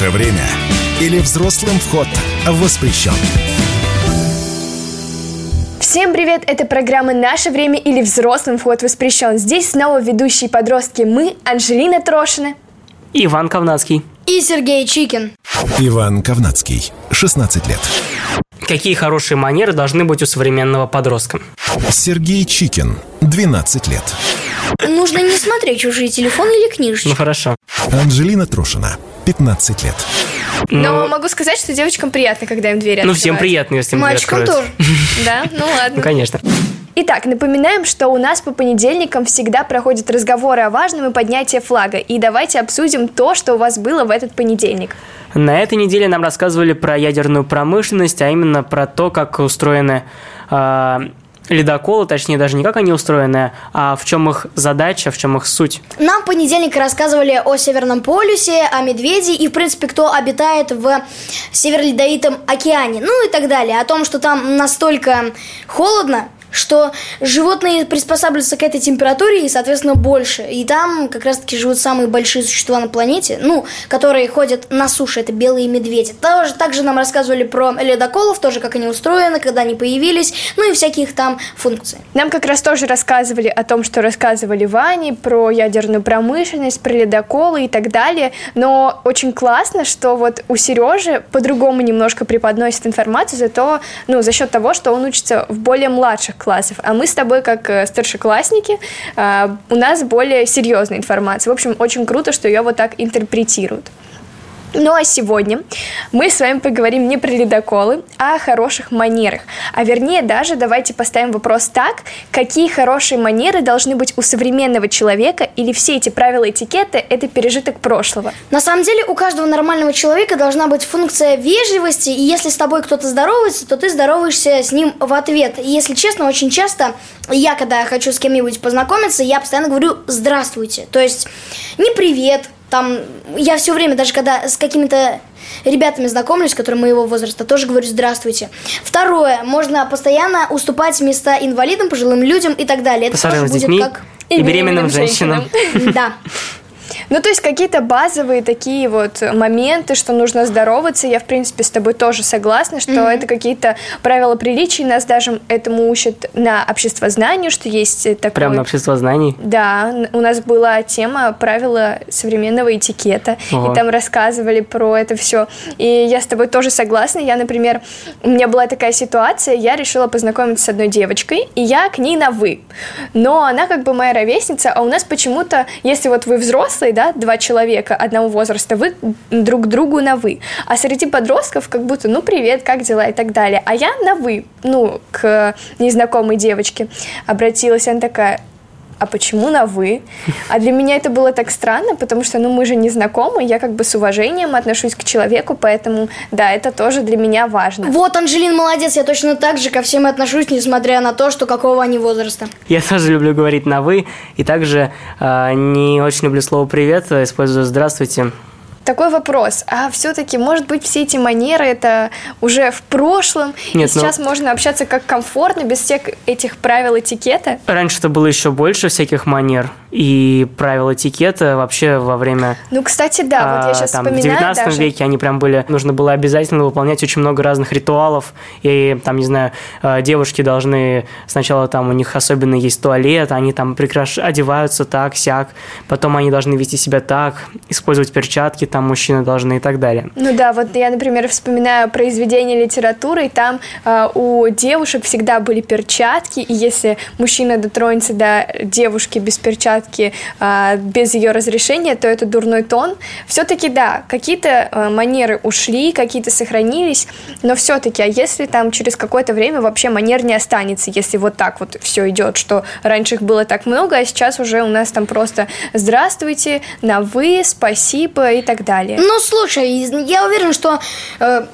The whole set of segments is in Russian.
наше время или взрослым вход воспрещен? Всем привет! Это программа «Наше время» или «Взрослым вход воспрещен». Здесь снова ведущие подростки мы, Анжелина Трошина. Иван Ковнацкий. И Сергей Чикин. Иван Ковнацкий, 16 лет. Какие хорошие манеры должны быть у современного подростка? Сергей Чикин, 12 лет. Нужно не смотреть чужие телефоны или книжечки. Ну хорошо. Анжелина Трушина, 15 лет. Но могу сказать, что девочкам приятно, когда им двери Ну, всем приятно, если им дверь Мальчикам откроют. тоже. Да? Ну Ну, ладно. конечно. Итак, напоминаем, что у нас по понедельникам всегда проходят разговоры о важном и поднятие флага. И давайте обсудим то, что у вас было в этот понедельник. На этой неделе нам рассказывали про ядерную промышленность, а именно про то, как устроены э, ледоколы, точнее даже не как они устроены, а в чем их задача, в чем их суть. Нам в понедельник рассказывали о Северном полюсе, о медведе и, в принципе, кто обитает в Северо-Ледовитом океане, ну и так далее. О том, что там настолько холодно, что животные приспосабливаются к этой температуре и, соответственно, больше. И там как раз-таки живут самые большие существа на планете, ну, которые ходят на суше, это белые медведи. Тоже, также нам рассказывали про ледоколов, тоже как они устроены, когда они появились, ну и всяких там функций. Нам как раз тоже рассказывали о том, что рассказывали Ване, про ядерную промышленность, про ледоколы и так далее. Но очень классно, что вот у Сережи по-другому немножко преподносит информацию, зато, ну, за счет того, что он учится в более младших классов. А мы с тобой, как э, старшеклассники, э, у нас более серьезная информация. В общем, очень круто, что ее вот так интерпретируют. Ну а сегодня мы с вами поговорим не про ледоколы, а о хороших манерах. А вернее даже давайте поставим вопрос так, какие хорошие манеры должны быть у современного человека или все эти правила этикета – это пережиток прошлого. На самом деле у каждого нормального человека должна быть функция вежливости, и если с тобой кто-то здоровается, то ты здороваешься с ним в ответ. И если честно, очень часто я, когда хочу с кем-нибудь познакомиться, я постоянно говорю «здравствуйте». То есть не «привет», там, я все время, даже когда с какими-то ребятами знакомлюсь, которые моего возраста, тоже говорю «здравствуйте». Второе, можно постоянно уступать места инвалидам, пожилым людям и так далее. Это тоже будет детьми как... и беременным женщинам. Да. Ну, то есть какие-то базовые такие вот моменты, что нужно здороваться. Я, в принципе, с тобой тоже согласна, что это какие-то правила приличий. Нас даже этому учат на обществознанию, что есть такое... Прям на общество знаний. Да, у нас была тема правила современного этикета, Ого. и там рассказывали про это все. И я с тобой тоже согласна. Я, например, у меня была такая ситуация, я решила познакомиться с одной девочкой, и я к ней на вы. Но она как бы моя ровесница, а у нас почему-то, если вот вы взрослые, да, два человека одного возраста, вы друг другу на вы. А среди подростков как будто, ну, привет, как дела и так далее. А я на вы, ну, к незнакомой девочке обратилась, она такая, а почему на вы? А для меня это было так странно, потому что, ну, мы же не знакомы, я как бы с уважением отношусь к человеку, поэтому, да, это тоже для меня важно. Вот, Анжелин молодец, я точно так же ко всем отношусь, несмотря на то, что какого они возраста. Я тоже люблю говорить на «вы», и также э, не очень люблю слово «привет», использую «здравствуйте». Такой вопрос, а все-таки, может быть, все эти манеры это уже в прошлом, Нет, и ну- сейчас можно общаться как комфортно, без всех этих правил этикета? Раньше-то было еще больше всяких манер и правил этикета вообще во время Ну, кстати, да, вот я А, сейчас там, в вспоминаю 19 даже. веке они прям были, нужно было обязательно выполнять очень много разных ритуалов, и там, не знаю, э, девушки должны, сначала там у них особенно есть туалет, они там прекраш... одеваются так, сяк, потом они должны вести себя так, использовать перчатки, там мужчины должны и так далее. Ну да, вот я, например, вспоминаю произведения литературы, и там э, у девушек всегда были перчатки, и если мужчина дотронется до девушки без перчатки, э, без ее разрешения, то это дурной тон. Все-таки да, какие-то э, манеры ушли, какие-то сохранились, но все-таки, а если там через какое-то время вообще манер не останется, если вот так вот все идет, что раньше их было так много, а сейчас уже у нас там просто здравствуйте, на вы, спасибо и так далее. Ну, слушай, я уверен, что э, а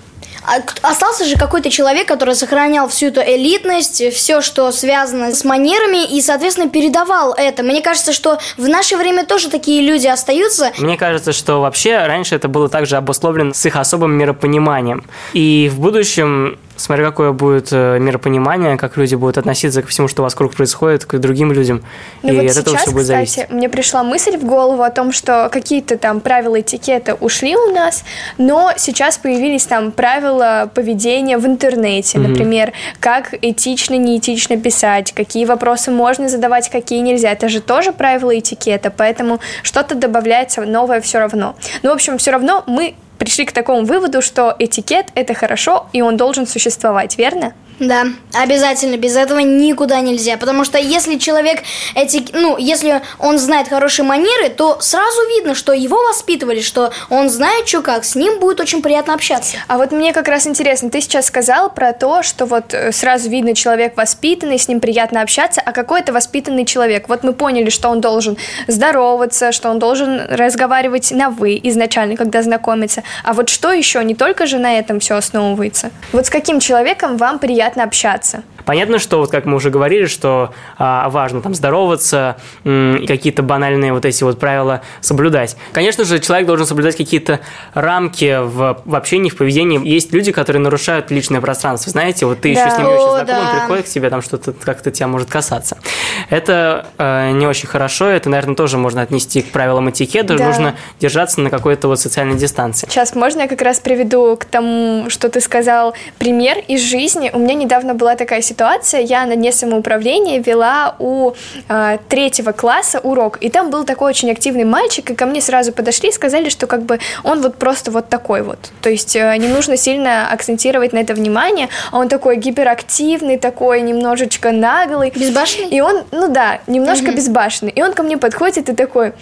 остался же какой-то человек, который сохранял всю эту элитность, все, что связано с манерами, и, соответственно, передавал это. Мне кажется, что в наше время тоже такие люди остаются. Мне кажется, что вообще раньше это было также обусловлено с их особым миропониманием. И в будущем смотря какое будет э, миропонимание, как люди будут относиться ко всему, что вокруг происходит, к другим людям. Ну и вот от сейчас, этого все будет кстати, зависеть. мне пришла мысль в голову о том, что какие-то там правила этикета ушли у нас, но сейчас появились там правила поведения в интернете, например, как этично, неэтично писать, какие вопросы можно задавать, какие нельзя. Это же тоже правила этикета, поэтому что-то добавляется новое все равно. Ну, в общем, все равно мы пришли к такому выводу, что этикет это хорошо, и он должен существовать, верно? Да, обязательно, без этого никуда нельзя. Потому что если человек эти, ну, если он знает хорошие манеры, то сразу видно, что его воспитывали, что он знает, что как, с ним будет очень приятно общаться. А вот мне как раз интересно, ты сейчас сказал про то, что вот э, сразу видно человек воспитанный, с ним приятно общаться, а какой это воспитанный человек? Вот мы поняли, что он должен здороваться, что он должен разговаривать на «вы» изначально, когда знакомится. А вот что еще? Не только же на этом все основывается. Вот с каким человеком вам приятно общаться? Понятно, что, вот как мы уже говорили, что а, важно там здороваться, и какие-то банальные вот эти вот правила соблюдать. Конечно же, человек должен соблюдать какие-то рамки в, в общении, в поведении. Есть люди, которые нарушают личное пространство. Знаете, вот ты Да. еще с ним очень знаком, он да. приходит к тебе, там что-то как-то тебя может касаться. Это э, не очень хорошо, это, наверное, тоже можно отнести к правилам этикета. Да. Нужно держаться на какой-то вот социальной дистанции. Сейчас можно я как раз приведу к тому, что ты сказал, пример из жизни. У меня недавно была такая ситуация, я на дне самоуправления вела у э, третьего класса урок, и там был такой очень активный мальчик, и ко мне сразу подошли и сказали, что как бы он вот просто вот такой вот. То есть э, не нужно сильно акцентировать на это внимание, а он такой гиперактивный, такой немножечко наглый. Безбашенный? И он, ну да, немножко безбашенный. И он ко мне подходит и такой,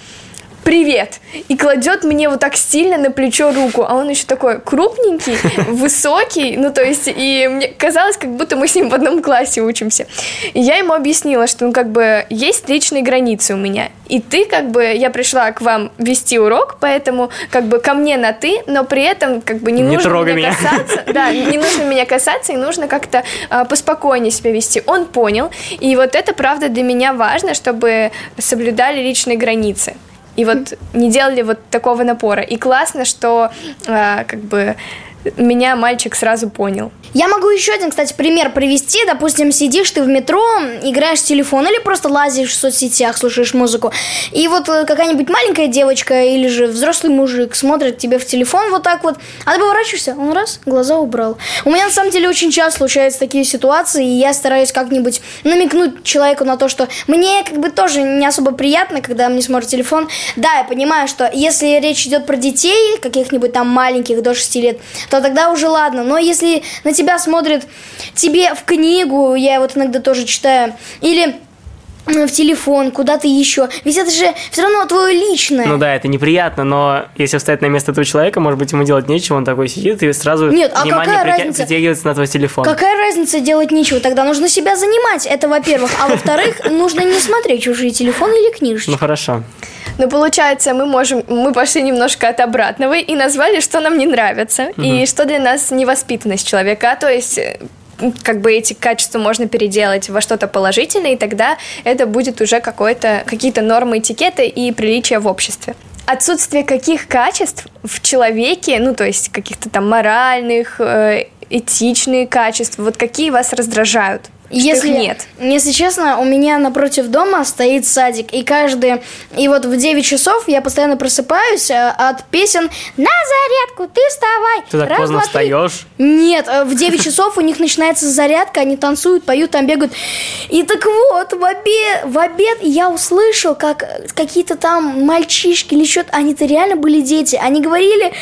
привет, и кладет мне вот так сильно на плечо руку, а он еще такой крупненький, высокий, ну то есть, и мне казалось, как будто мы с ним в одном классе учимся. И я ему объяснила, что ну как бы есть личные границы у меня, и ты как бы, я пришла к вам вести урок, поэтому как бы ко мне на ты, но при этом как бы не, Не нужно меня меня. касаться, да, не нужно меня касаться, и нужно как-то а, поспокойнее себя вести. Он понял, и вот это правда для меня важно, чтобы соблюдали личные границы. И вот не делали вот такого напора. И классно, что а, как бы меня мальчик сразу понял. Я могу еще один, кстати, пример привести. Допустим, сидишь ты в метро, играешь в телефон или просто лазишь в соцсетях, слушаешь музыку. И вот э, какая-нибудь маленькая девочка или же взрослый мужик смотрит тебе в телефон вот так вот, а ты поворачиваешься, он раз, глаза убрал. У меня на самом деле очень часто случаются такие ситуации, и я стараюсь как-нибудь намекнуть человеку на то, что мне как бы тоже не особо приятно, когда мне смотрит телефон. Да, я понимаю, что если речь идет про детей, каких-нибудь там маленьких до 6 лет, то тогда уже ладно. Но если на тебя смотрят тебе в книгу, я вот иногда тоже читаю, или в телефон, куда-то еще. Ведь это же все равно твое личное. Ну да, это неприятно, но если встать на место этого человека, может быть, ему делать нечего, он такой сидит и сразу Нет, а внимание какая притя- разница? притягивается на твой телефон. Какая разница делать нечего? Тогда нужно себя занимать. Это во-первых. А во-вторых, нужно не смотреть чужие телефоны или книжечки. Ну хорошо. Но получается, мы можем, мы пошли немножко от обратного и назвали, что нам не нравится и что для нас невоспитанность человека. А то есть э, как бы эти качества можно переделать во что-то положительное, и тогда это будет уже какие-то нормы этикета и приличия в обществе. Отсутствие каких качеств в человеке, ну то есть каких-то там моральных, э, этичные качества, вот какие вас раздражают? Что их Если, нет. если честно, у меня напротив дома стоит садик, и каждый, и вот в 9 часов я постоянно просыпаюсь э, от песен «На зарядку, ты вставай!» Ты так Раз, поздно два, три». встаешь. Нет, э, в 9 часов у них начинается зарядка, они танцуют, поют, там бегают. И так вот, в обед, в обед я услышал, как э, какие-то там мальчишки или что-то, они-то реально были дети. Они говорили,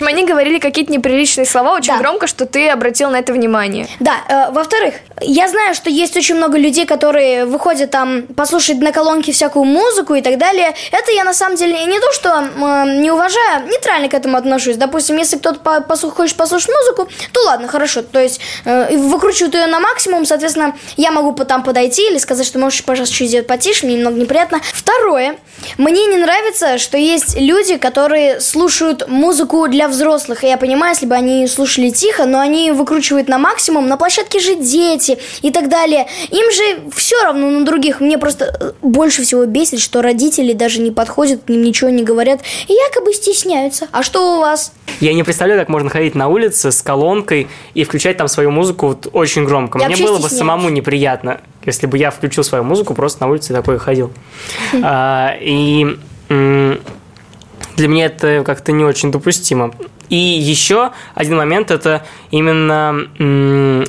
Они говорили какие-то неприличные слова очень Да. громко, что ты обратил на это внимание. Да, э, во-вторых, я знаю, что есть очень много людей, которые выходят там послушать на колонке всякую музыку и так далее. Это я на самом деле не то, что э, не уважаю, нейтрально к этому отношусь. Допустим, если кто-то по- хочет послушать музыку, то ладно, хорошо. То есть э, выкручивают ее на максимум, соответственно, я могу по- там подойти или сказать, что можешь, пожалуйста, чуть сделать потише, мне немного неприятно. Второе, мне не нравится, что есть люди, которые слушают музыку для взрослых. И я понимаю, если бы они слушали тихо, но они выкручивают на максимум. На площадке же дети, делайте и так далее. Им же все равно на других. Мне просто э, больше всего бесит, что родители даже не подходят, к ним ничего не говорят и якобы стесняются. А что у вас? Я не представляю, как можно ходить на улице с колонкой и включать там свою музыку вот очень громко. Я Мне было бы самому неприятно, если бы я включил свою музыку просто на улице такой ходил. А, И для меня это как-то не очень допустимо. И еще один момент – это именно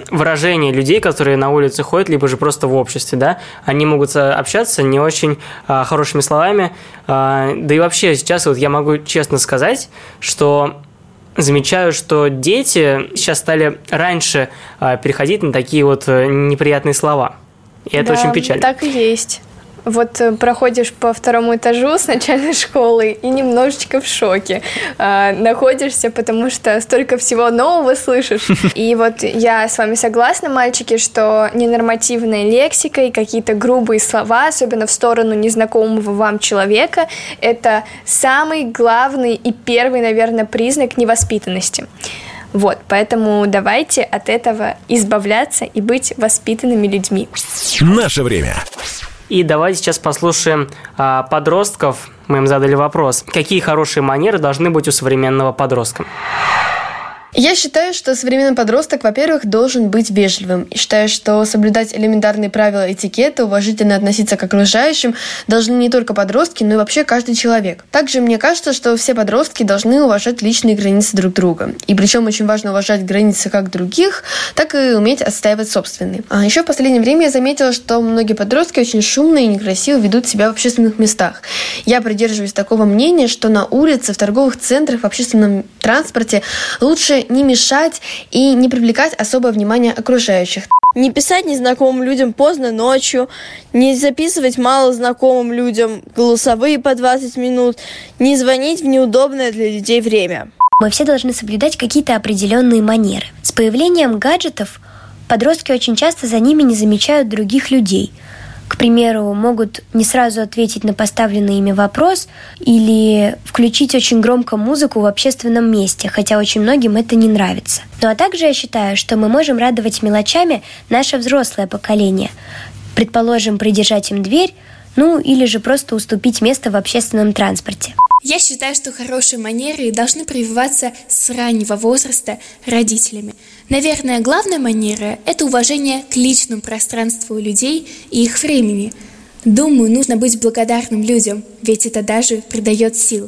выражение людей, которые на улице ходят, либо же просто в обществе, да, они могут общаться не очень а, хорошими словами, А, да и вообще сейчас вот я могу честно сказать, что замечаю, что дети сейчас стали раньше а, переходить на такие вот э, неприятные слова. И это Да, очень печально. Так и есть. Вот э, проходишь по второму этажу с начальной школы и немножечко в шоке а, находишься, потому что столько всего нового слышишь. И вот я с вами согласна, мальчики, что ненормативная лексика и какие-то грубые слова, особенно в сторону незнакомого вам человека, это самый главный и первый, наверное, признак невоспитанности. Вот, поэтому давайте от этого избавляться и быть воспитанными людьми. Наше время. И давайте сейчас послушаем а, подростков. Мы им задали вопрос. Какие хорошие манеры должны быть у современного подростка? Я считаю, что современный подросток, во-первых, должен быть вежливым. И считаю, что соблюдать элементарные правила этикета, уважительно относиться к окружающим должны не только подростки, но и вообще каждый человек. Также мне кажется, что все подростки должны уважать личные границы друг друга. И причем очень важно уважать границы как других, так и уметь отстаивать собственные. А еще в последнее время я заметила, что многие подростки очень шумно и некрасиво ведут себя в общественных местах. Я придерживаюсь такого мнения, что на улице, в торговых центрах, в общественном транспорте лучше не мешать и не привлекать особое внимание окружающих. Не писать незнакомым людям поздно ночью, не записывать мало знакомым людям голосовые по 20 минут, не звонить в неудобное для людей время. Мы все должны соблюдать какие-то определенные манеры. С появлением гаджетов подростки очень часто за ними не замечают других людей. К примеру, могут не сразу ответить на поставленный ими вопрос или включить очень громко музыку в общественном месте, хотя очень многим это не нравится. Ну а также я считаю, что мы можем радовать мелочами наше взрослое поколение. Предположим, придержать им дверь, ну или же просто уступить место в общественном транспорте. Я считаю, что хорошие манеры должны прививаться с раннего возраста родителями. Наверное, главная манера – это уважение к личному пространству людей и их времени. Думаю, нужно быть благодарным людям, ведь это даже придает сил.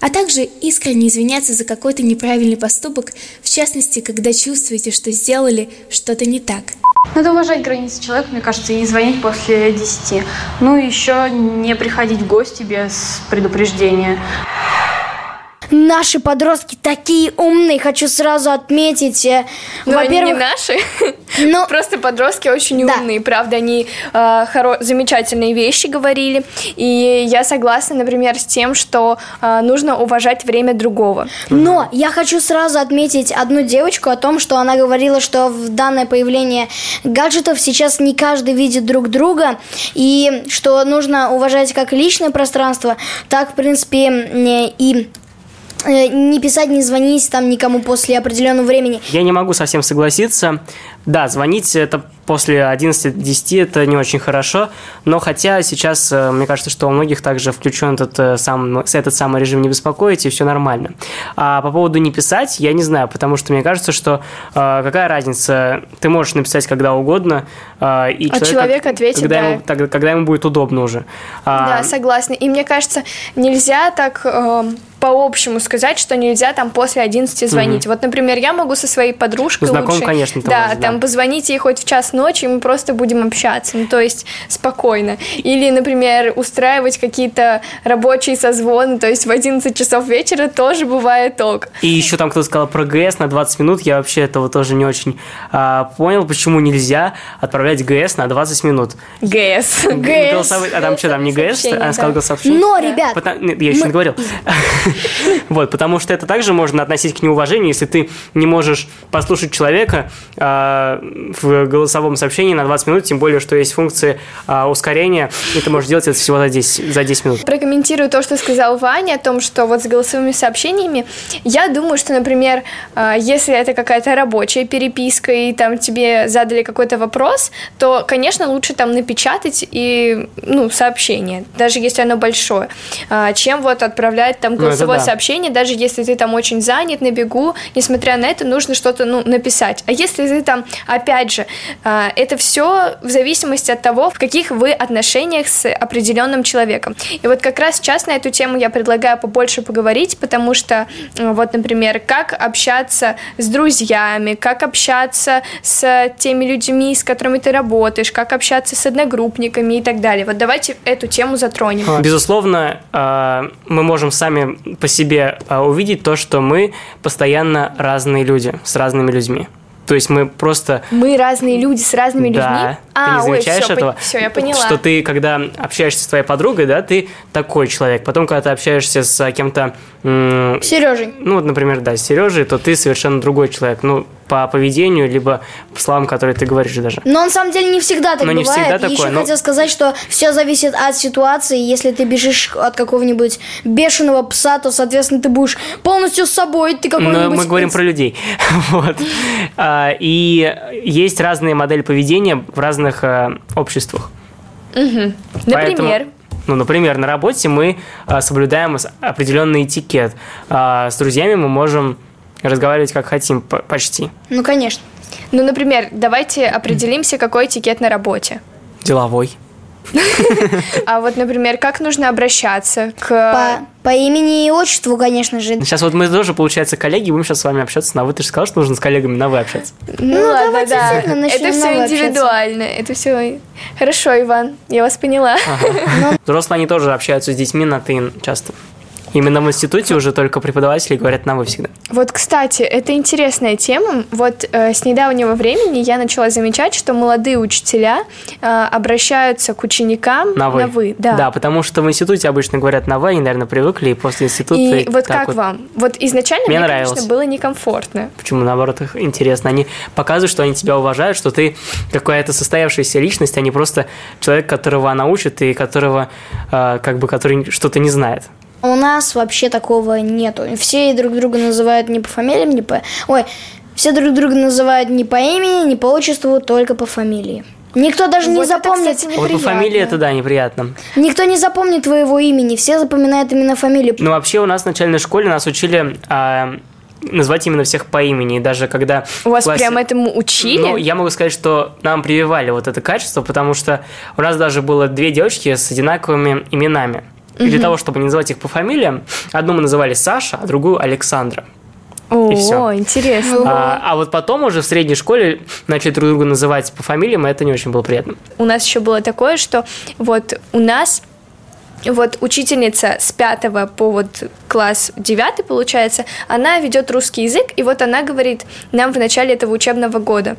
А также искренне извиняться за какой-то неправильный поступок, в частности, когда чувствуете, что сделали что-то не так. Надо уважать границы человека, мне кажется, и не звонить после 10. Ну и еще не приходить в гости без предупреждения. Наши подростки такие умные, хочу сразу отметить. э, Но они не Во-первых, наши, ну, просто подростки очень Да. умные, правда, они э, хоро- замечательные вещи говорили, и я согласна, например, с тем, что э, нужно уважать время другого. Но я хочу сразу отметить одну девочку о том, что она говорила, что в данное появление гаджетов сейчас не каждый видит друг друга, и что нужно уважать как личное пространство, так, в принципе, э, и не писать, не звонить там никому после определенного времени. Я не могу совсем согласиться. Да, звонить это после 11-10 это не очень хорошо, но хотя сейчас, э, мне кажется, что у многих также включен этот, э, сам, этот самый режим не беспокоить, и все нормально. А по поводу не писать, я не знаю, потому что мне кажется, что э, какая разница, ты можешь написать когда угодно, и А человек ответит, когда, да. ему, тогда- когда ему будет удобно уже. А, Да, согласна. И мне кажется, нельзя так э, по-общему сказать, что нельзя там после 11 звонить. Вот, например, я могу со своей подружкой знакомым, лучше... конечно, да, можешь, да. там позвоните ей хоть в час ночи, и мы просто будем общаться. Ну, то есть спокойно. Или, например, устраивать какие-то рабочие созвоны, то есть в 11 часов вечера тоже бывает ок. И еще там кто-то сказал про ГС на 20 минут. Я вообще этого тоже не очень а, понял, почему нельзя отправлять ГС на 20 минут. ГС. Голосовой- А там что, там не ГС? Сказала да. голосовое сообщение? Но, ребят, нет, я еще мы- не говорил. Вот, потому что это также можно относить к неуважению, если ты не можешь послушать человека а, в голосовом сообщении на 20 минут, тем более, что есть функции а, ускорения, и ты можешь делать это всего за 10, за 10 минут. Прокомментирую то, что сказал Ваня, о том, что вот с голосовыми сообщениями, я думаю, что, например, а, если это какая-то рабочая переписка, и там тебе задали какой-то вопрос, то, конечно, лучше там напечатать и, ну, сообщение, даже если оно большое, а, чем вот отправлять там Ну, голосовое да. сообщение, даже если ты там очень занят, на бегу, несмотря на это, нужно что-то, ну, написать. А если ты там, опять же, а, это все в зависимости от того, в каких вы отношениях с определенным человеком. И вот как раз сейчас на эту тему я предлагаю побольше поговорить, потому что, вот, например, как общаться с друзьями, как общаться с теми людьми, с которыми ты работаешь, как общаться с одногруппниками и так далее. Вот давайте эту тему затронем. Безусловно, а, мы можем сами по себе а, увидеть то, что мы постоянно разные люди с разными людьми. То есть мы просто Мы разные люди с разными людьми. Да, а, ты не ой, замечаешь все, этого? Все, я поняла. Что ты, когда общаешься с твоей подругой, да, ты такой человек. Потом, когда ты общаешься с а, кем-то, Сережей. ну, вот, например, да, с Сережей, то ты совершенно другой человек. Ну, по поведению, либо по словам, которые ты говоришь даже. Но на самом деле не всегда так Но не бывает. всегда И такое, Еще но- хотел сказать, что все зависит от ситуации. Если ты бежишь от какого-нибудь бешеного пса, то, соответственно, ты будешь полностью с собой. Ты Но какой-нибудь... мы говорим про людей. вот. А, И есть разные модели поведения в разных а, обществах. Например. Ну, например, на работе мы а, соблюдаем определенный этикет. А, с друзьями мы можем разговаривать как хотим, по- почти. Ну, конечно. Ну, например, давайте определимся, какой этикет на работе. Деловой. А вот, например, как нужно обращаться к... По, по имени и отчеству, конечно же. Сейчас вот мы тоже, получается, коллеги, будем сейчас с вами общаться на вы. Ты же сказал, что нужно с коллегами на вы общаться. Ну, ладно, давайте да. Это все индивидуально. Это все... Хорошо, Иван, я вас поняла. Взрослые, они тоже общаются с детьми на ты часто. Именно в институте уже только преподаватели говорят на вы всегда. Вот, кстати, это интересная тема. Вот э, с недавнего времени я начала замечать, что молодые учителя э, обращаются к ученикам На вы. да. потому что в институте обычно говорят на вы, они, наверное, привыкли, и после института... И вот так как вам? Вот изначально Мне мне, нравилось. конечно, было некомфортно. Почему, наоборот, их интересно? Они показывают, что они тебя уважают, что ты какая-то состоявшаяся личность, а не просто человек, которого она учит и которого, э, как бы, который что-то не знает. У нас вообще такого нету. Все друг друга называют не по фамилиям, не по... Ой, все друг друга называют не по имени, не по отчеству, только по фамилии. Никто даже не Вот это, запомнит... кстати, Вот по фамилии это, да, неприятно. Никто не запомнит твоего имени, все запоминают именно фамилию. Ну, вообще, у нас в начальной школе нас учили а, назвать именно всех по имени. И даже когда... У вас классе- прям этому учили? Ну, я могу сказать, что нам прививали вот это качество, потому что у нас даже было две девочки с одинаковыми именами. И для того, чтобы не называть их по фамилиям, одну мы называли Саша, а другую Александра. О, и всё. интересно. А, а вот потом уже в средней школе начали друг друга называть по фамилиям, и это не очень было приятно. У нас еще было такое, что вот у нас вот учительница с пятого по вот класс девятый, получается, она ведет русский язык, и вот она говорит нам в начале этого учебного года,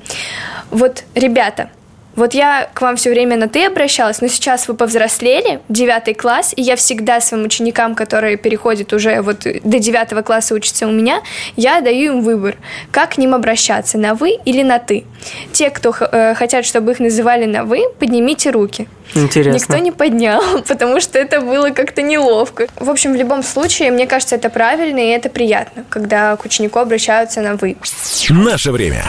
вот, ребята, вот я к вам все время на «ты» обращалась, но сейчас вы повзрослели, девятый класс, и я всегда своим ученикам, которые переходят уже вот до девятого класса учатся у меня, я даю им выбор, как к ним обращаться, на «вы» или на «ты». Те, кто э, хотят, чтобы их называли на «вы», поднимите руки. Интересно. Никто не поднял, потому что это было как-то неловко. В общем, в любом случае, мне кажется, это правильно и это приятно, когда к ученику обращаются на «вы». Наше время.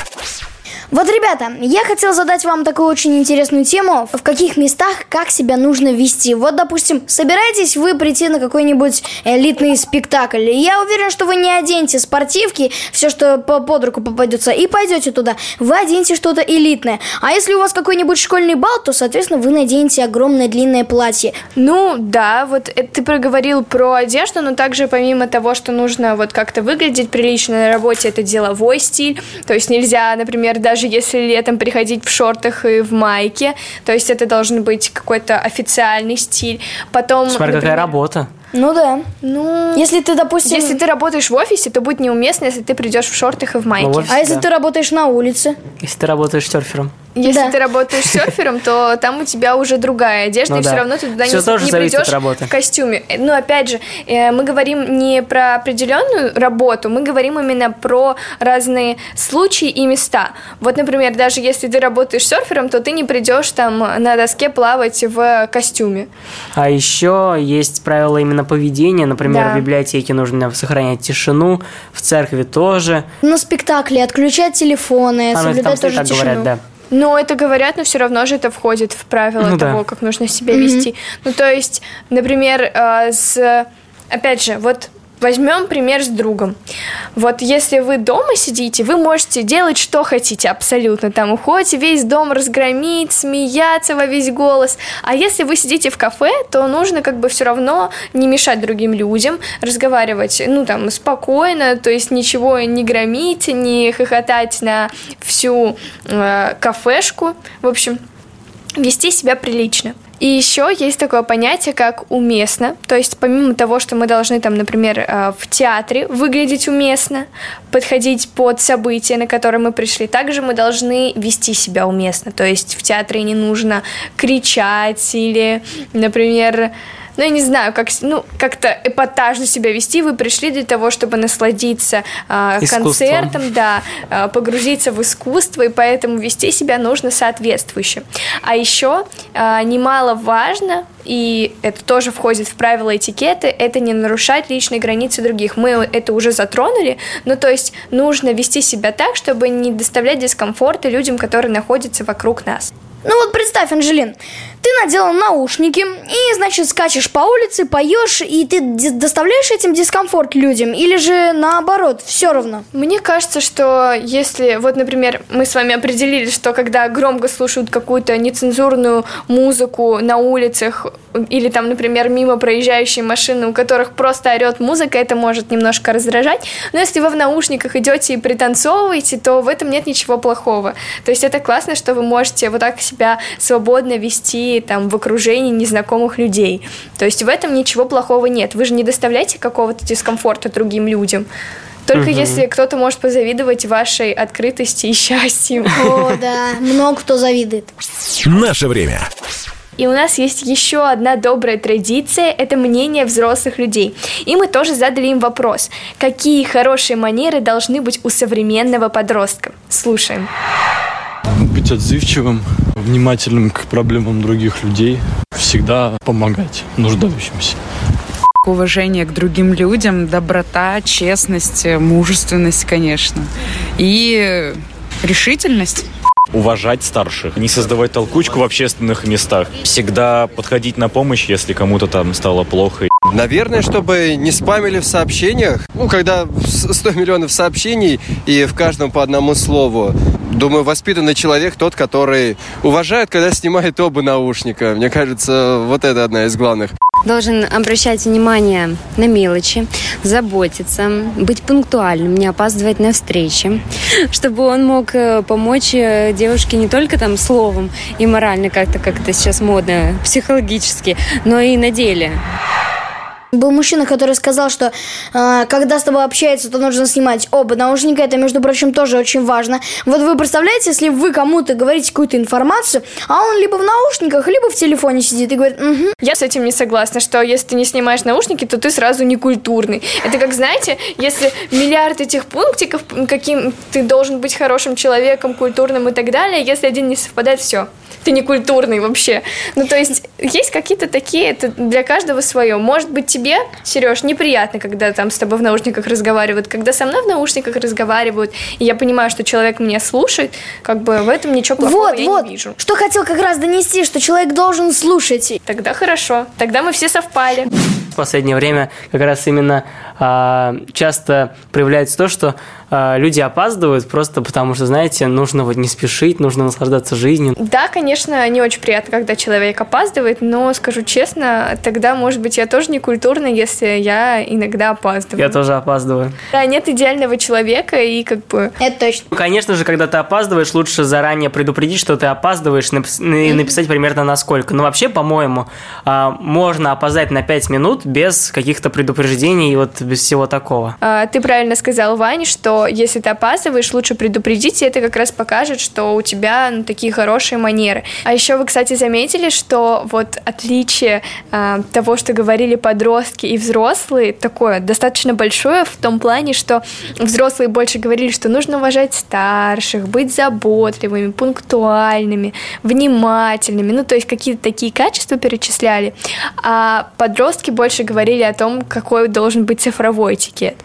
Вот, ребята, я хотел задать вам такую очень интересную тему. В каких местах как себя нужно вести? Вот, допустим, собираетесь вы прийти на какой-нибудь элитный спектакль. Я уверен, что вы не оденете спортивки, все, что по- под руку попадется, и пойдете туда. Вы оденете что-то элитное. А если у вас какой-нибудь школьный бал, то, соответственно, вы наденете огромное длинное платье. Ну, да, вот это ты проговорил про одежду, но также помимо того, что нужно вот как-то выглядеть прилично на работе, это деловой стиль. То есть нельзя, например, даже если летом приходить в шортах и в майке, то есть это должен быть какой-то официальный стиль. Потом, Смотри, какая например, работа. Ну да. Ну, Если ты, допустим... если ты работаешь в офисе, то будет неуместно, если ты придешь в шортах и в майке. в офисе, А если да. ты работаешь на улице? Если ты работаешь серфером. Если Да. ты работаешь серфером, то там у тебя уже другая одежда, Ну и да. все равно ты туда Всё не, тоже не придешь в костюме. Ну, опять же, э, мы говорим не про определенную работу, мы говорим именно про разные случаи и места. Вот, например, даже если ты работаешь серфером, то ты не придешь там на доске плавать в костюме. А еще есть правила именно поведения. Например, Да. в библиотеке нужно сохранять тишину, в церкви тоже. На спектакле отключать телефоны, А, ну, соблюдать все тоже так тишину. говорят, да. Но это говорят, но все равно же это входит в правила Ну да. того, как нужно себя вести. Ну, то есть, например, э, с... Опять же, вот возьмем пример с другом. Вот если вы дома сидите, вы можете делать, что хотите абсолютно. Там уходите весь дом разгромить, смеяться во весь голос. А если вы сидите в кафе, то нужно как бы все равно не мешать другим людям, разговаривать, ну, там, спокойно, то есть ничего не громить, не хохотать на всю э, кафешку. В общем, вести себя прилично. И еще есть такое понятие, как уместно. То есть помимо того, что мы должны там, например, э, в театре выглядеть уместно, подходить под события, на которые мы пришли, также мы должны вести себя уместно. То есть в театре не нужно кричать или, например, ну, я не знаю, как, ну, как-то эпатажно себя вести. Вы пришли для того, чтобы насладиться Искусством. концертом, да, а, погрузиться в искусство, и поэтому вести себя нужно соответствующе. А еще а, немаловажно, и это тоже входит в правила этикеты, это не нарушать личные границы других. Мы это уже затронули, ну, то есть нужно вести себя так, чтобы не доставлять дискомфорта людям, которые находятся вокруг нас. Ну вот представь, Анжелин, ты надела наушники и, значит, скачешь по улице, поешь, и ты доставляешь этим дискомфорт людям, или же наоборот, все равно? Мне кажется, что если, вот, например, мы с вами определили, что когда громко слушают какую-то нецензурную музыку на улицах, или там, например, мимо проезжающие машины, у которых просто орет музыка, это может немножко раздражать. Но если вы в наушниках идете и пританцовываете, то в этом нет ничего плохого. То есть это классно, что вы можете вот так себя свободно вести там в окружении незнакомых людей. То есть в этом ничего плохого нет. Вы же не доставляете какого-то дискомфорта другим людям. Только если кто-то может позавидовать вашей открытости и счастью. О, да, много кто завидует. Наше время. И у нас есть еще одна добрая традиция – это мнение взрослых людей. И мы тоже задали им вопрос, какие хорошие манеры должны быть у современного подростка. Слушаем. Быть отзывчивым, внимательным к проблемам других людей, всегда помогать нуждающимся. Уважение к другим людям, доброта, честность, мужественность, конечно. И решительность. уважать старших, не создавать толкучку в общественных местах, всегда подходить на помощь, если кому-то там стало плохо. Наверное, чтобы не спамили в сообщениях. Ну, когда с- 100 миллионов сообщений и в каждом по одному слову. Думаю, воспитанный человек тот, который уважает, когда снимает оба наушника. Мне кажется, вот это одна из главных. должен обращать внимание на мелочи, заботиться, быть пунктуальным, не опаздывать на встречи, чтобы он мог э, помочь э, девушке не только там словом и морально как-то, как это сейчас модно, психологически, но и на деле. Был мужчина, который сказал, что э, когда с тобой общается, то нужно снимать оба наушника. Это, между прочим, тоже очень важно. Вот вы представляете, если вы кому-то говорите какую-то информацию, а он либо в наушниках, либо в телефоне сидит и говорит, угу. Я с этим не согласна, что если ты не снимаешь наушники, то ты сразу не культурный. Это как, знаете, если миллиард этих пунктиков, каким ты должен быть хорошим человеком, культурным и так далее, если один не совпадает, все. Ты не культурный вообще. Ну, то есть, есть какие-то такие, это для каждого свое. Может быть, тебе, Сереж, неприятно, когда там с тобой в наушниках разговаривают. Когда со мной в наушниках разговаривают, и я понимаю, что человек меня слушает, как бы в этом ничего плохого Вот, я вот. не вижу. Что хотел как раз донести, что человек должен слушать. Тогда хорошо. Тогда мы все совпали. В последнее время как раз именно а, часто проявляется то, что люди опаздывают просто потому, что, знаете, нужно вот не спешить, нужно наслаждаться жизнью. Да, конечно, не очень приятно, когда человек опаздывает, но скажу честно, тогда, может быть, я тоже не культурная, если я иногда опаздываю. Я тоже опаздываю. Да, нет идеального человека, и как бы... Это точно. Ну, конечно же, когда ты опаздываешь, лучше заранее предупредить, что ты опаздываешь, напис- и написать примерно на сколько. Но вообще, по-моему, а, можно опоздать на 5 минут, без каких-то предупреждений и вот без всего такого. А, ты правильно сказал, Ваня, что если ты опаздываешь, лучше предупредить, и это как раз покажет, что у тебя ну, такие хорошие манеры. А еще вы, кстати, заметили, что вот отличие а, того, что говорили подростки и взрослые, такое достаточно большое в том плане, что взрослые больше говорили, что нужно уважать старших, быть заботливыми, пунктуальными, внимательными, ну, то есть какие-то такие качества перечисляли, а подростки больше говорили о том, какой должен быть цифровой этикет.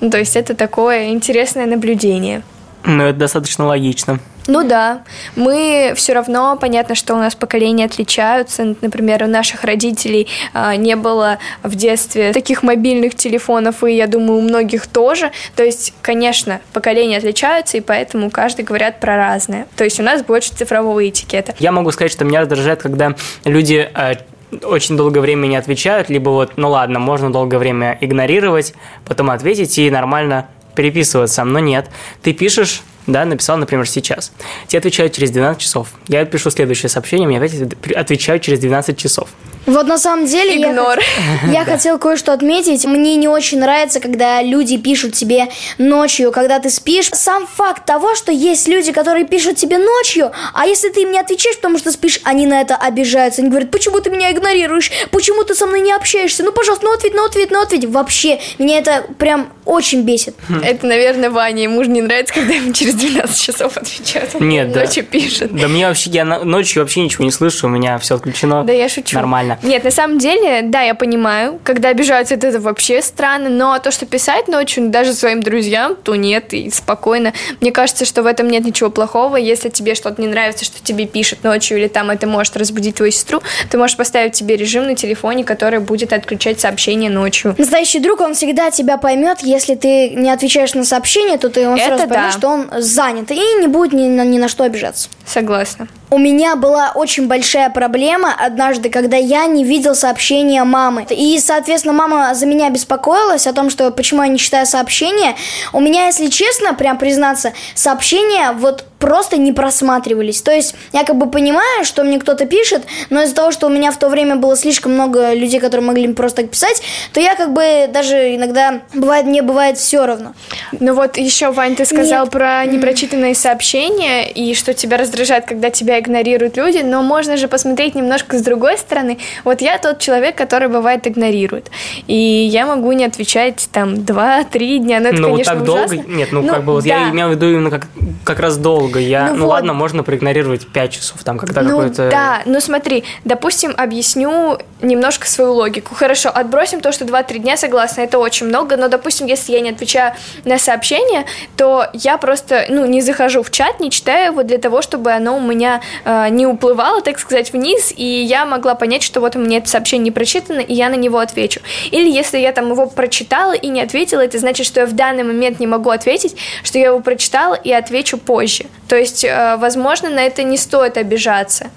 Ну, то есть это такое интересное наблюдение. Ну, это достаточно логично. Ну да, мы все равно, понятно, что у нас поколения отличаются. Например, у наших родителей а, не было в детстве таких мобильных телефонов, и я думаю, у многих тоже. То есть, конечно, поколения отличаются, и поэтому каждый говорят про разное. То есть у нас больше цифрового этикета. Я могу сказать, что меня раздражает, когда люди а, очень долгое время не отвечают, либо вот, ну ладно, можно долгое время игнорировать, потом ответить и нормально переписываться, но нет. Ты пишешь, да, написал, например, сейчас. Тебе отвечают через 12 часов. Я пишу следующее сообщение, мне опять отвечают через 12 часов. Вот на самом деле Игнор. я, я хотел кое-что отметить. Мне не очень нравится, когда люди пишут тебе ночью, когда ты спишь. Сам факт того, что есть люди, которые пишут тебе ночью, а если ты им не отвечаешь, потому что спишь, они на это обижаются. Они говорят, почему ты меня игнорируешь? Почему ты со мной не общаешься? Ну, пожалуйста, ну ответь, ну ответь, ну ответь. Вообще, меня это прям очень бесит. Это, наверное, Ваня. Ему же не нравится, когда ему через 12 часов отвечают. Он Нет, да. ночью пишет. Да мне вообще, я ночью вообще ничего не слышу, у меня все отключено. Да я шучу. Нормально. Нет, на самом деле, да, я понимаю, когда обижаются, это, это вообще странно, но то, что писать ночью даже своим друзьям, то нет, и спокойно. Мне кажется, что в этом нет ничего плохого. Если тебе что-то не нравится, что тебе пишут ночью, или там это может разбудить твою сестру, ты можешь поставить себе режим на телефоне, который будет отключать сообщения ночью. Настоящий друг, он всегда тебя поймет. Если ты не отвечаешь на сообщение, то ты он Это сразу да. поймет, что он занят. И не будет ни на, ни на что обижаться. Согласна. У меня была очень большая проблема однажды, когда я не видел сообщения мамы. И, соответственно, мама за меня беспокоилась о том, что почему я не читаю сообщения. У меня, если честно, прям признаться, сообщения вот просто не просматривались. То есть я как бы понимаю, что мне кто-то пишет, но из-за того, что у меня в то время было слишком много людей, которые могли мне просто так писать, то я как бы даже иногда бывает мне бывает все равно. Ну вот еще, Вань, ты сказал про непрочитанные сообщения и что тебя раздражает, когда тебя игнорируют люди, но можно же посмотреть немножко с другой стороны. Вот я тот человек, который бывает игнорирует. И я могу не отвечать там 2-3 дня, но это, ну, конечно, так ужасно. долго? Нет, ну, Ну, как бы вот я да. имел в виду именно как, как раз долго. Я, Ну ну, вот. ладно, можно проигнорировать 5 часов, там, когда ну какой-то... да, ну смотри, допустим, объясню немножко свою логику. Хорошо, отбросим то, что 2-3 дня, согласна, это очень много, но, допустим, если я не отвечаю на сообщение, то я просто, ну, не захожу в чат, не читаю его для того, чтобы оно у меня э, не уплывало, так сказать, вниз, и я могла понять, что вот у меня это сообщение не прочитано, и я на него отвечу. Или если я там его прочитала и не ответила, это значит, что я в данный момент не могу ответить, что я его прочитала и отвечу позже. То есть, э, возможно, на это не стоит обижаться.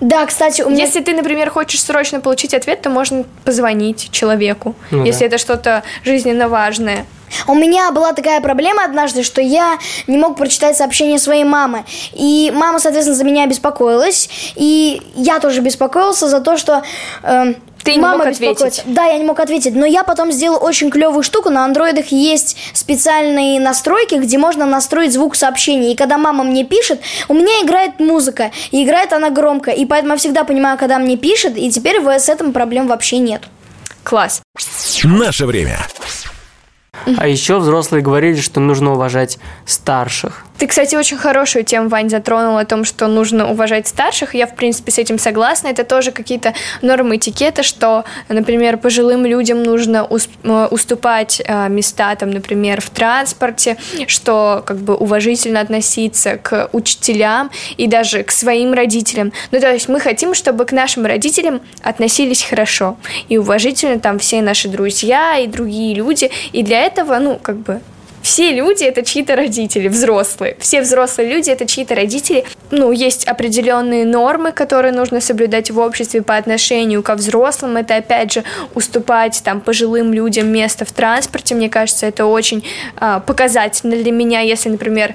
Да, кстати, у меня... Если ты, например, хочешь срочно получить ответ, то можно позвонить человеку, Ну если да. это что-то жизненно важное. У меня была такая проблема однажды, что я не мог прочитать сообщение своей мамы. И мама, соответственно, за меня беспокоилась. И я тоже беспокоился за то, что... эм, Ты не мама мог беспокоится. ответить. Да, я не мог ответить. Но я потом сделал очень клевую штуку. На андроидах есть специальные настройки, где можно настроить звук сообщений. И когда мама мне пишет, у меня играет музыка. И играет она громко. И поэтому я всегда понимаю, когда мне пишет. И теперь с этим проблем вообще нет. Класс. Наше время. А еще взрослые говорили, что нужно уважать старших. Ты, кстати, очень хорошую тему, Вань, затронул о том, что нужно уважать старших. Я, в принципе, с этим согласна. Это тоже какие-то нормы этикета, что, например, пожилым людям нужно э, уступать э, места, там, например, в транспорте, что как бы уважительно относиться к учителям и даже к своим родителям. Ну, то есть мы хотим, чтобы к нашим родителям относились хорошо и уважительно там все наши друзья и другие люди. И для этого, ну, как бы все люди это чьи-то родители, взрослые. Все взрослые люди это чьи-то родители. Ну, есть определенные нормы, которые нужно соблюдать в обществе по отношению ко взрослым. Это, опять же, уступать там пожилым людям место в транспорте. Мне кажется, это очень а, показательно для меня, если, например,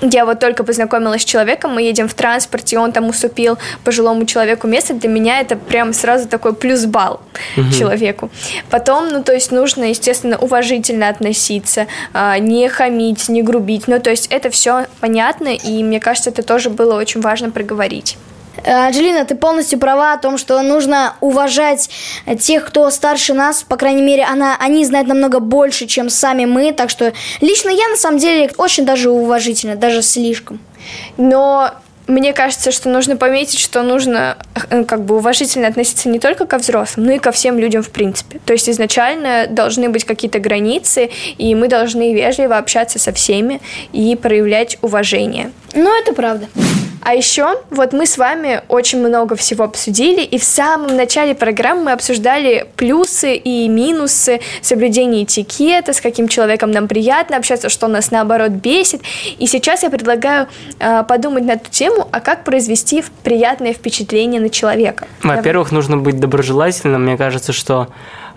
я вот только познакомилась с человеком, мы едем в транспорте, и он там уступил пожилому человеку место, для меня это прям сразу такой плюс балл угу. человеку. Потом, ну, то есть нужно, естественно, уважительно относиться, а, не хамить, не грубить, ну, то есть это все понятно, и мне кажется, это тоже было очень важно проговорить. Э, Анжелина, ты полностью права о том, что нужно уважать тех, кто старше нас. По крайней мере, она, они знают намного больше, чем сами мы. Так что лично я, на самом деле, очень даже уважительно, даже слишком. Но мне кажется, что нужно пометить, что нужно э, как бы уважительно относиться не только ко взрослым, но и ко всем людям в принципе. То есть изначально должны быть какие-то границы, и мы должны вежливо общаться со всеми и проявлять уважение. Ну, это правда. А еще вот мы с вами очень много всего обсудили, и в самом начале программы мы обсуждали плюсы и минусы соблюдения этикета, с каким человеком нам приятно общаться, что нас наоборот бесит. И сейчас я предлагаю э, подумать на эту тему, а как произвести приятное впечатление на человека. Во-первых, нужно быть доброжелательным. Мне кажется, что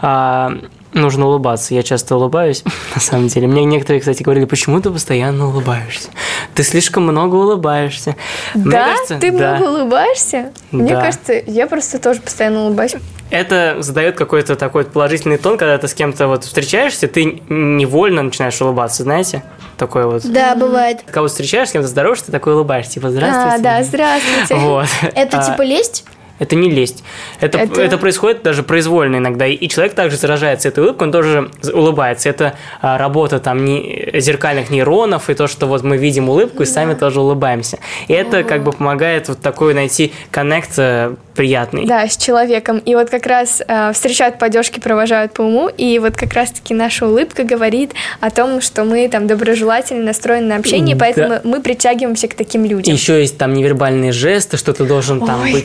э, нужно улыбаться. Я часто улыбаюсь, на самом деле. Мне некоторые, кстати, говорили, почему ты постоянно улыбаешься? Ты слишком много улыбаешься. Да? кажется, ты да. много улыбаешься? Да. Мне кажется, я просто тоже постоянно улыбаюсь. Это задает какой-то такой положительный тон, когда ты с кем-то вот встречаешься, ты невольно начинаешь улыбаться, знаете? Такой вот. Да, бывает. Когда встречаешь, с кем-то здороваешься, ты такой улыбаешься, типа, здравствуйте. А, да, здравствуйте. Вот. Это а, типа лесть? Это не лесть. Это, это... это происходит даже произвольно иногда. И человек также заражается этой улыбкой, он тоже улыбается. Это а, работа там не, зеркальных нейронов, и то, что вот мы видим улыбку, и сами тоже улыбаемся. И это как бы помогает вот такой найти коннект э, приятный. Да, с человеком. И вот как раз э, встречают по одежке, провожают по уму, и вот как раз-таки наша улыбка говорит о том, что мы там доброжелательно настроены на общение, да. поэтому мы притягиваемся к таким людям. Еще есть там невербальные жесты, что ты должен там Ой, быть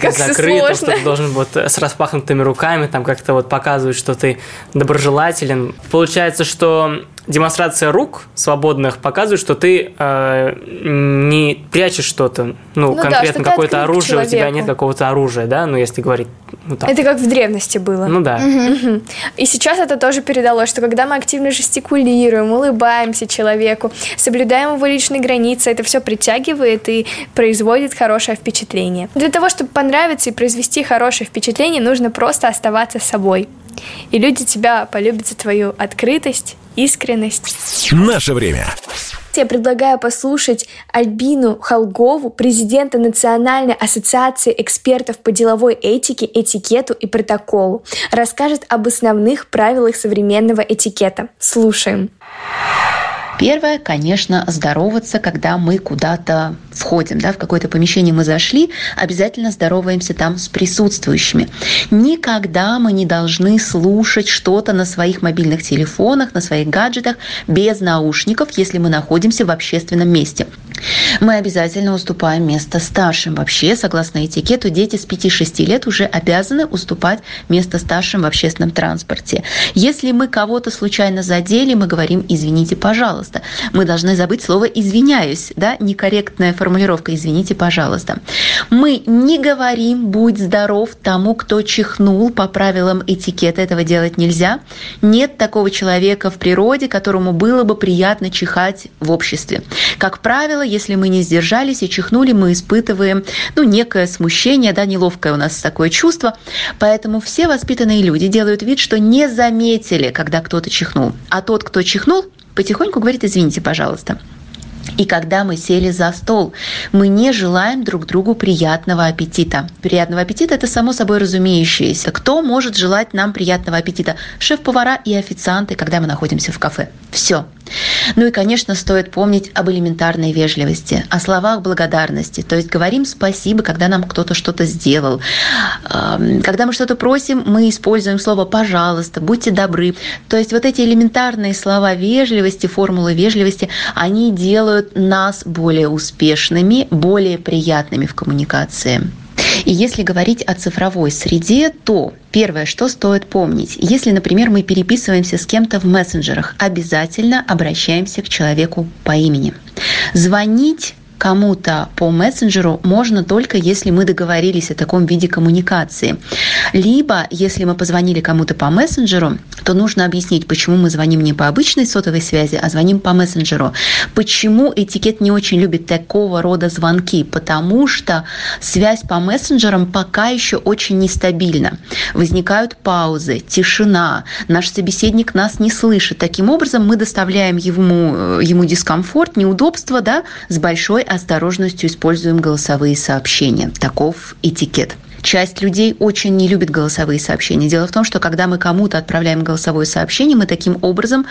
что ты должен вот с распахнутыми руками там как-то вот показывать, что ты доброжелателен. Получается, что демонстрация рук свободных показывает, что ты э, не прячешь что-то, ну, ну конкретно да, какое-то оружие, у тебя нет какого-то оружия, да, ну, если говорить ну, так. Это как в древности было. Ну да. Угу. Угу. И сейчас это тоже передалось, что когда мы активно жестикулируем, улыбаемся человеку, соблюдаем его личные границы, это все притягивает и производит хорошее впечатление. Для того, чтобы понравиться и произвести хорошее впечатление, нужно просто оставаться собой. И люди тебя полюбят за твою открытость, искренность. Наше время. Я предлагаю послушать Альбину Холгову, президента Национальной ассоциации экспертов по деловой этике, этикету и протоколу. Расскажет об основных правилах современного этикета. Слушаем. Первое, конечно, здороваться, когда мы куда-то входим, да, в какое-то помещение мы зашли, обязательно здороваемся там с присутствующими. Никогда мы не должны слушать что-то на своих мобильных телефонах, на своих гаджетах без наушников, если мы находимся в общественном месте. Мы обязательно уступаем место старшим. Вообще, согласно этикету, дети с 5-6 лет уже обязаны уступать место старшим в общественном транспорте. Если мы кого-то случайно задели, мы говорим «извините, пожалуйста». Мы должны забыть слово «извиняюсь», да, некорректная формулировка «извините, пожалуйста». Мы не говорим «будь здоров» тому, кто чихнул, по правилам этикета этого делать нельзя. Нет такого человека в природе, которому было бы приятно чихать в обществе. Как правило, если мы не сдержались и чихнули, мы испытываем ну, некое смущение, да, неловкое у нас такое чувство. Поэтому все воспитанные люди делают вид, что не заметили, когда кто-то чихнул. А тот, кто чихнул, потихоньку говорит «извините, пожалуйста». И когда мы сели за стол, мы не желаем друг другу приятного аппетита. Приятного аппетита – это само собой разумеющееся. Кто может желать нам приятного аппетита? Шеф-повара и официанты, когда мы находимся в кафе. Все. Ну и, конечно, стоит помнить об элементарной вежливости, о словах благодарности. То есть говорим спасибо, когда нам кто-то что-то сделал. Когда мы что-то просим, мы используем слово «пожалуйста», «будьте добры». То есть вот эти элементарные слова вежливости, формулы вежливости, они делают нас более успешными, более приятными в коммуникации. И если говорить о цифровой среде, то первое, что стоит помнить, если, например, мы переписываемся с кем-то в мессенджерах, обязательно обращаемся к человеку по имени. Звонить кому-то по мессенджеру можно только если мы договорились о таком виде коммуникации. Либо, если мы позвонили кому-то по мессенджеру, то нужно объяснить, почему мы звоним не по обычной сотовой связи, а звоним по мессенджеру. Почему этикет не очень любит такого рода звонки? Потому что связь по мессенджерам пока еще очень нестабильна. Возникают паузы, тишина, наш собеседник нас не слышит. Таким образом, мы доставляем ему, ему дискомфорт, неудобство, да, с большой осторожностью используем голосовые сообщения. Таков этикет. Часть людей очень не любит голосовые сообщения. Дело в том, что когда мы кому-то отправляем голосовое сообщение, мы таким образом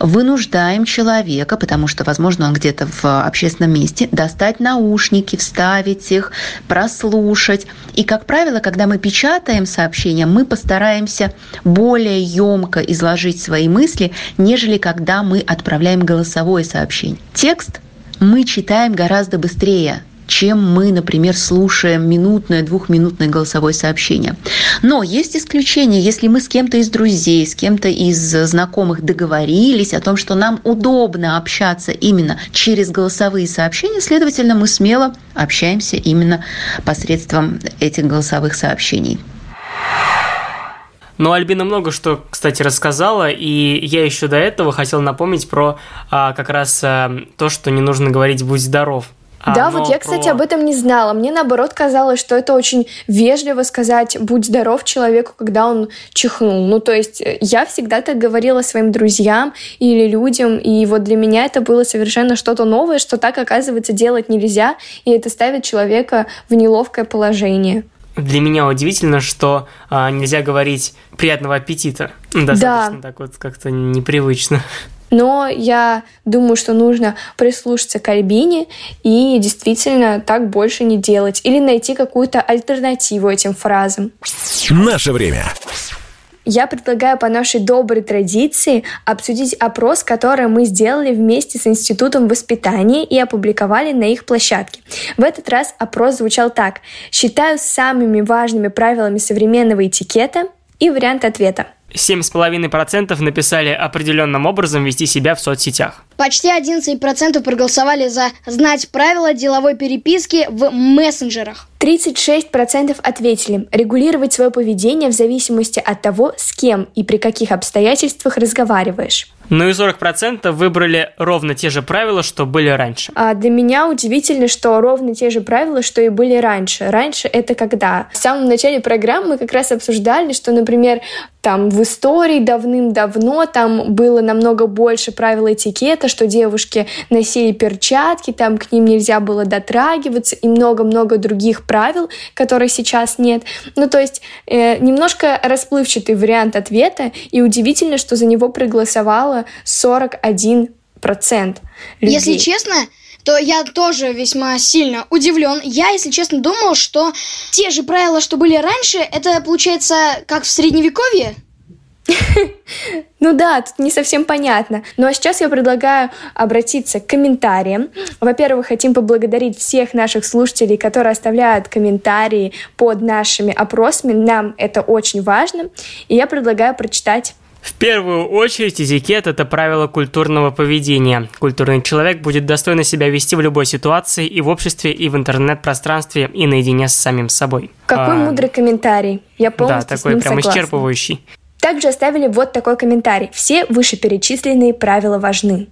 вынуждаем человека, потому что, возможно, он где-то в общественном месте, достать наушники, вставить их, прослушать. И, как правило, когда мы печатаем сообщение, мы постараемся более емко изложить свои мысли, нежели когда мы отправляем голосовое сообщение. Текст мы читаем гораздо быстрее, чем мы, например, слушаем минутное, двухминутное голосовое сообщение. Но есть исключения. Если мы с кем-то из друзей, с кем-то из знакомых договорились о том, что нам удобно общаться именно через голосовые сообщения, следовательно, мы смело общаемся именно посредством этих голосовых сообщений. Ну, Альбина много что, кстати, рассказала, и я еще до этого хотел напомнить про а, как раз а, то, что не нужно говорить «будь здоров», да, вот я, кстати, про... об этом не знала. Мне наоборот казалось, что это очень вежливо сказать «будь здоров» человеку, когда он чихнул. Ну, то есть э, я всегда так говорила своим друзьям или людям, и вот для меня это было совершенно что-то новое, что так, оказывается, делать нельзя, и это ставит человека в неловкое положение. Для меня удивительно, что а, нельзя говорить «приятного аппетита». Достаточно да. так вот как-то непривычно. Но я думаю, что нужно прислушаться к Альбине и действительно так больше не делать. Или найти какую-то альтернативу этим фразам. Наше время. Я предлагаю по нашей доброй традиции обсудить опрос, который мы сделали вместе с Институтом воспитания и опубликовали на их площадке. В этот раз опрос звучал так. Считаю самыми важными правилами современного этикета и вариант ответа. 7,5% написали определенным образом вести себя в соцсетях. Почти 11% проголосовали за знать правила деловой переписки в мессенджерах. 36% ответили регулировать свое поведение в зависимости от того, с кем и при каких обстоятельствах разговариваешь. Ну и 40% выбрали ровно те же правила, что были раньше. А для меня удивительно, что ровно те же правила, что и были раньше. Раньше это когда? В самом начале программы мы как раз обсуждали, что, например, там в истории давным-давно там было намного больше правил этикета, что девушки носили перчатки, там к ним нельзя было дотрагиваться и много-много других правил, которых сейчас нет. Ну, то есть э, немножко расплывчатый вариант ответа, и удивительно, что за него проголосовало 41% людей. Если честно, то я тоже весьма сильно удивлен. Я, если честно, думал, что те же правила, что были раньше, это получается как в средневековье. Ну да, тут не совсем понятно. Ну а сейчас я предлагаю обратиться к комментариям. Во-первых, хотим поблагодарить всех наших слушателей, которые оставляют комментарии под нашими опросами. Нам это очень важно. И я предлагаю прочитать в первую очередь, этикет – это правило культурного поведения. Культурный человек будет достойно себя вести в любой ситуации и в обществе, и в интернет-пространстве, и наедине с самим собой. Какой а... мудрый комментарий. Я полностью Да, такой с ним прям согласна. исчерпывающий. Также оставили вот такой комментарий. Все вышеперечисленные правила важны.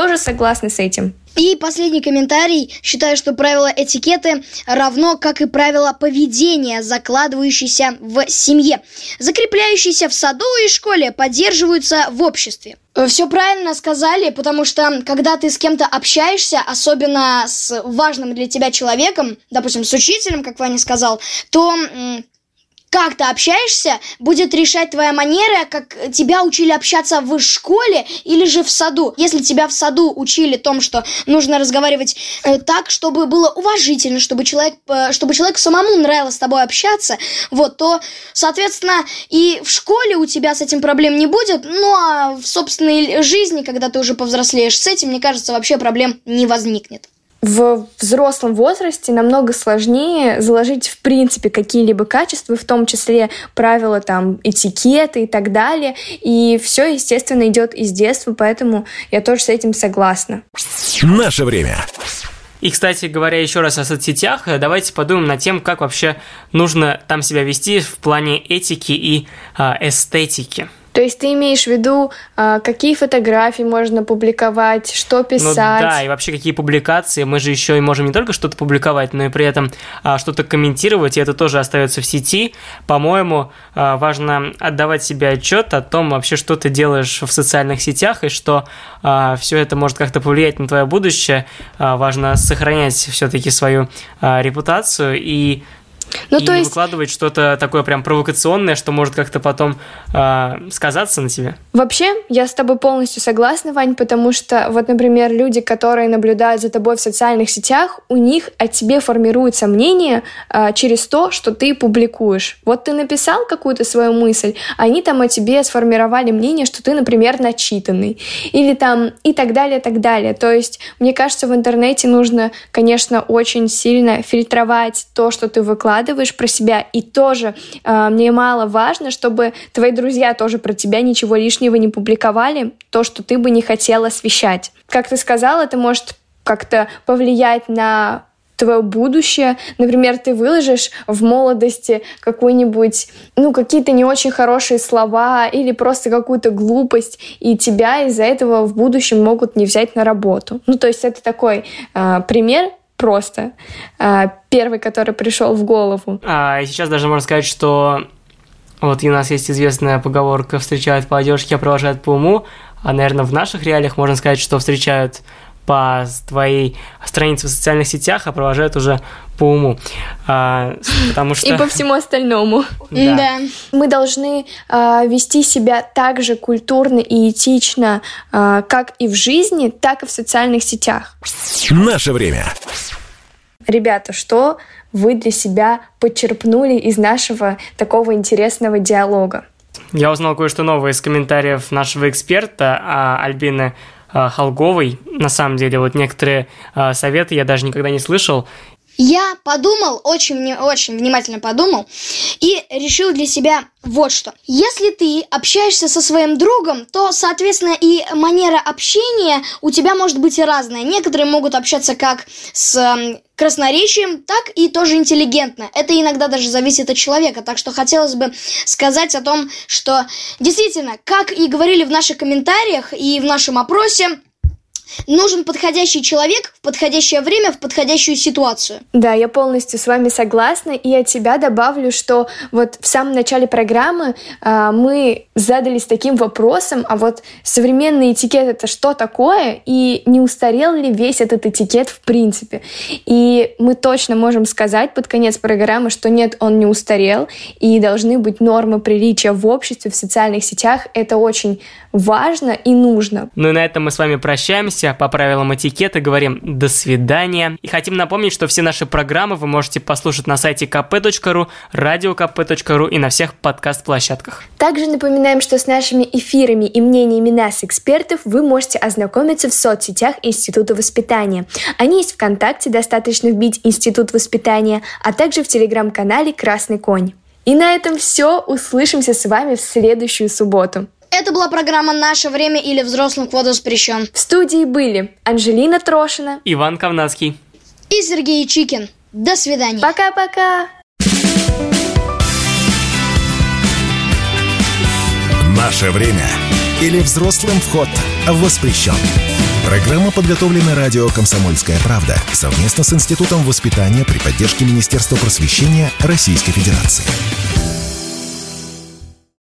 Тоже согласны с этим. И последний комментарий. Считаю, что правила этикеты равно, как и правила поведения, закладывающиеся в семье, закрепляющиеся в саду и школе, поддерживаются в обществе. Все правильно сказали, потому что когда ты с кем-то общаешься, особенно с важным для тебя человеком, допустим, с учителем, как Ваня сказал, то как ты общаешься, будет решать твоя манера, как тебя учили общаться в школе или же в саду. Если тебя в саду учили том, что нужно разговаривать э, так, чтобы было уважительно, чтобы человек, э, чтобы человеку самому нравилось с тобой общаться, вот, то, соответственно, и в школе у тебя с этим проблем не будет, ну а в собственной жизни, когда ты уже повзрослеешь с этим, мне кажется, вообще проблем не возникнет в взрослом возрасте намного сложнее заложить в принципе какие-либо качества, в том числе правила там этикеты и так далее. И все, естественно, идет из детства, поэтому я тоже с этим согласна. Наше время. И, кстати говоря, еще раз о соцсетях, давайте подумаем над тем, как вообще нужно там себя вести в плане этики и э, эстетики. То есть ты имеешь в виду, а, какие фотографии можно публиковать, что писать? Ну да, и вообще какие публикации. Мы же еще и можем не только что-то публиковать, но и при этом а, что-то комментировать, и это тоже остается в сети. По-моему, а, важно отдавать себе отчет о том вообще, что ты делаешь в социальных сетях, и что все это может как-то повлиять на твое будущее. Важно сохранять все-таки свою репутацию и ну, и то есть... выкладывать что-то такое прям провокационное, что может как-то потом э, сказаться на тебе. Вообще, я с тобой полностью согласна, Вань, потому что вот, например, люди, которые наблюдают за тобой в социальных сетях, у них о тебе формируется мнение э, через то, что ты публикуешь. Вот ты написал какую-то свою мысль, они там о тебе сформировали мнение, что ты, например, начитанный. Или там и так далее, так далее. То есть, мне кажется, в интернете нужно, конечно, очень сильно фильтровать то, что ты выкладываешь, выкладываешь про себя, и тоже э, мне мало важно, чтобы твои друзья тоже про тебя ничего лишнего не публиковали, то, что ты бы не хотела освещать. Как ты сказала, это может как-то повлиять на твое будущее. Например, ты выложишь в молодости какой-нибудь, ну, какие-то не очень хорошие слова или просто какую-то глупость, и тебя из-за этого в будущем могут не взять на работу. Ну, то есть это такой э, пример, просто. А, первый, который пришел в голову. А, сейчас даже можно сказать, что вот у нас есть известная поговорка «встречают по одежке, а провожают по уму», а, наверное, в наших реалиях можно сказать, что встречают по твоей странице в социальных сетях, а провожают уже по уму. А, потому что... И по всему остальному. Да. да. Мы должны а, вести себя так же культурно и этично, а, как и в жизни, так и в социальных сетях. Наше время. Ребята, что вы для себя подчерпнули из нашего такого интересного диалога? Я узнал кое-что новое из комментариев нашего эксперта а, Альбины а, Холговой. На самом деле, вот некоторые а, советы я даже никогда не слышал. Я подумал, очень, очень внимательно подумал, и решил для себя вот что. Если ты общаешься со своим другом, то, соответственно, и манера общения у тебя может быть разная. Некоторые могут общаться как с красноречием, так и тоже интеллигентно. Это иногда даже зависит от человека. Так что хотелось бы сказать о том, что действительно, как и говорили в наших комментариях и в нашем опросе, Нужен подходящий человек в подходящее время, в подходящую ситуацию. Да, я полностью с вами согласна. И от тебя добавлю, что вот в самом начале программы э, мы задались таким вопросом, а вот современный этикет это что такое? И не устарел ли весь этот этикет в принципе? И мы точно можем сказать под конец программы, что нет, он не устарел, и должны быть нормы приличия в обществе, в социальных сетях. Это очень важно и нужно. Ну и на этом мы с вами прощаемся. По правилам этикета говорим «до свидания». И хотим напомнить, что все наши программы вы можете послушать на сайте kp.ru, radiokp.ru и на всех подкаст-площадках. Также напоминаем, что с нашими эфирами и мнениями нас, экспертов, вы можете ознакомиться в соцсетях Института воспитания. Они есть ВКонтакте, достаточно вбить Институт воспитания, а также в телеграм-канале «Красный конь». И на этом все. Услышимся с вами в следующую субботу. Это была программа «Наше время» или «Взрослым вход воспрещен». В студии были Анжелина Трошина, Иван Ковнацкий и Сергей Чикин. До свидания. Пока-пока. «Наше время» или «Взрослым вход воспрещен». Программа подготовлена радио «Комсомольская правда» совместно с Институтом воспитания при поддержке Министерства просвещения Российской Федерации.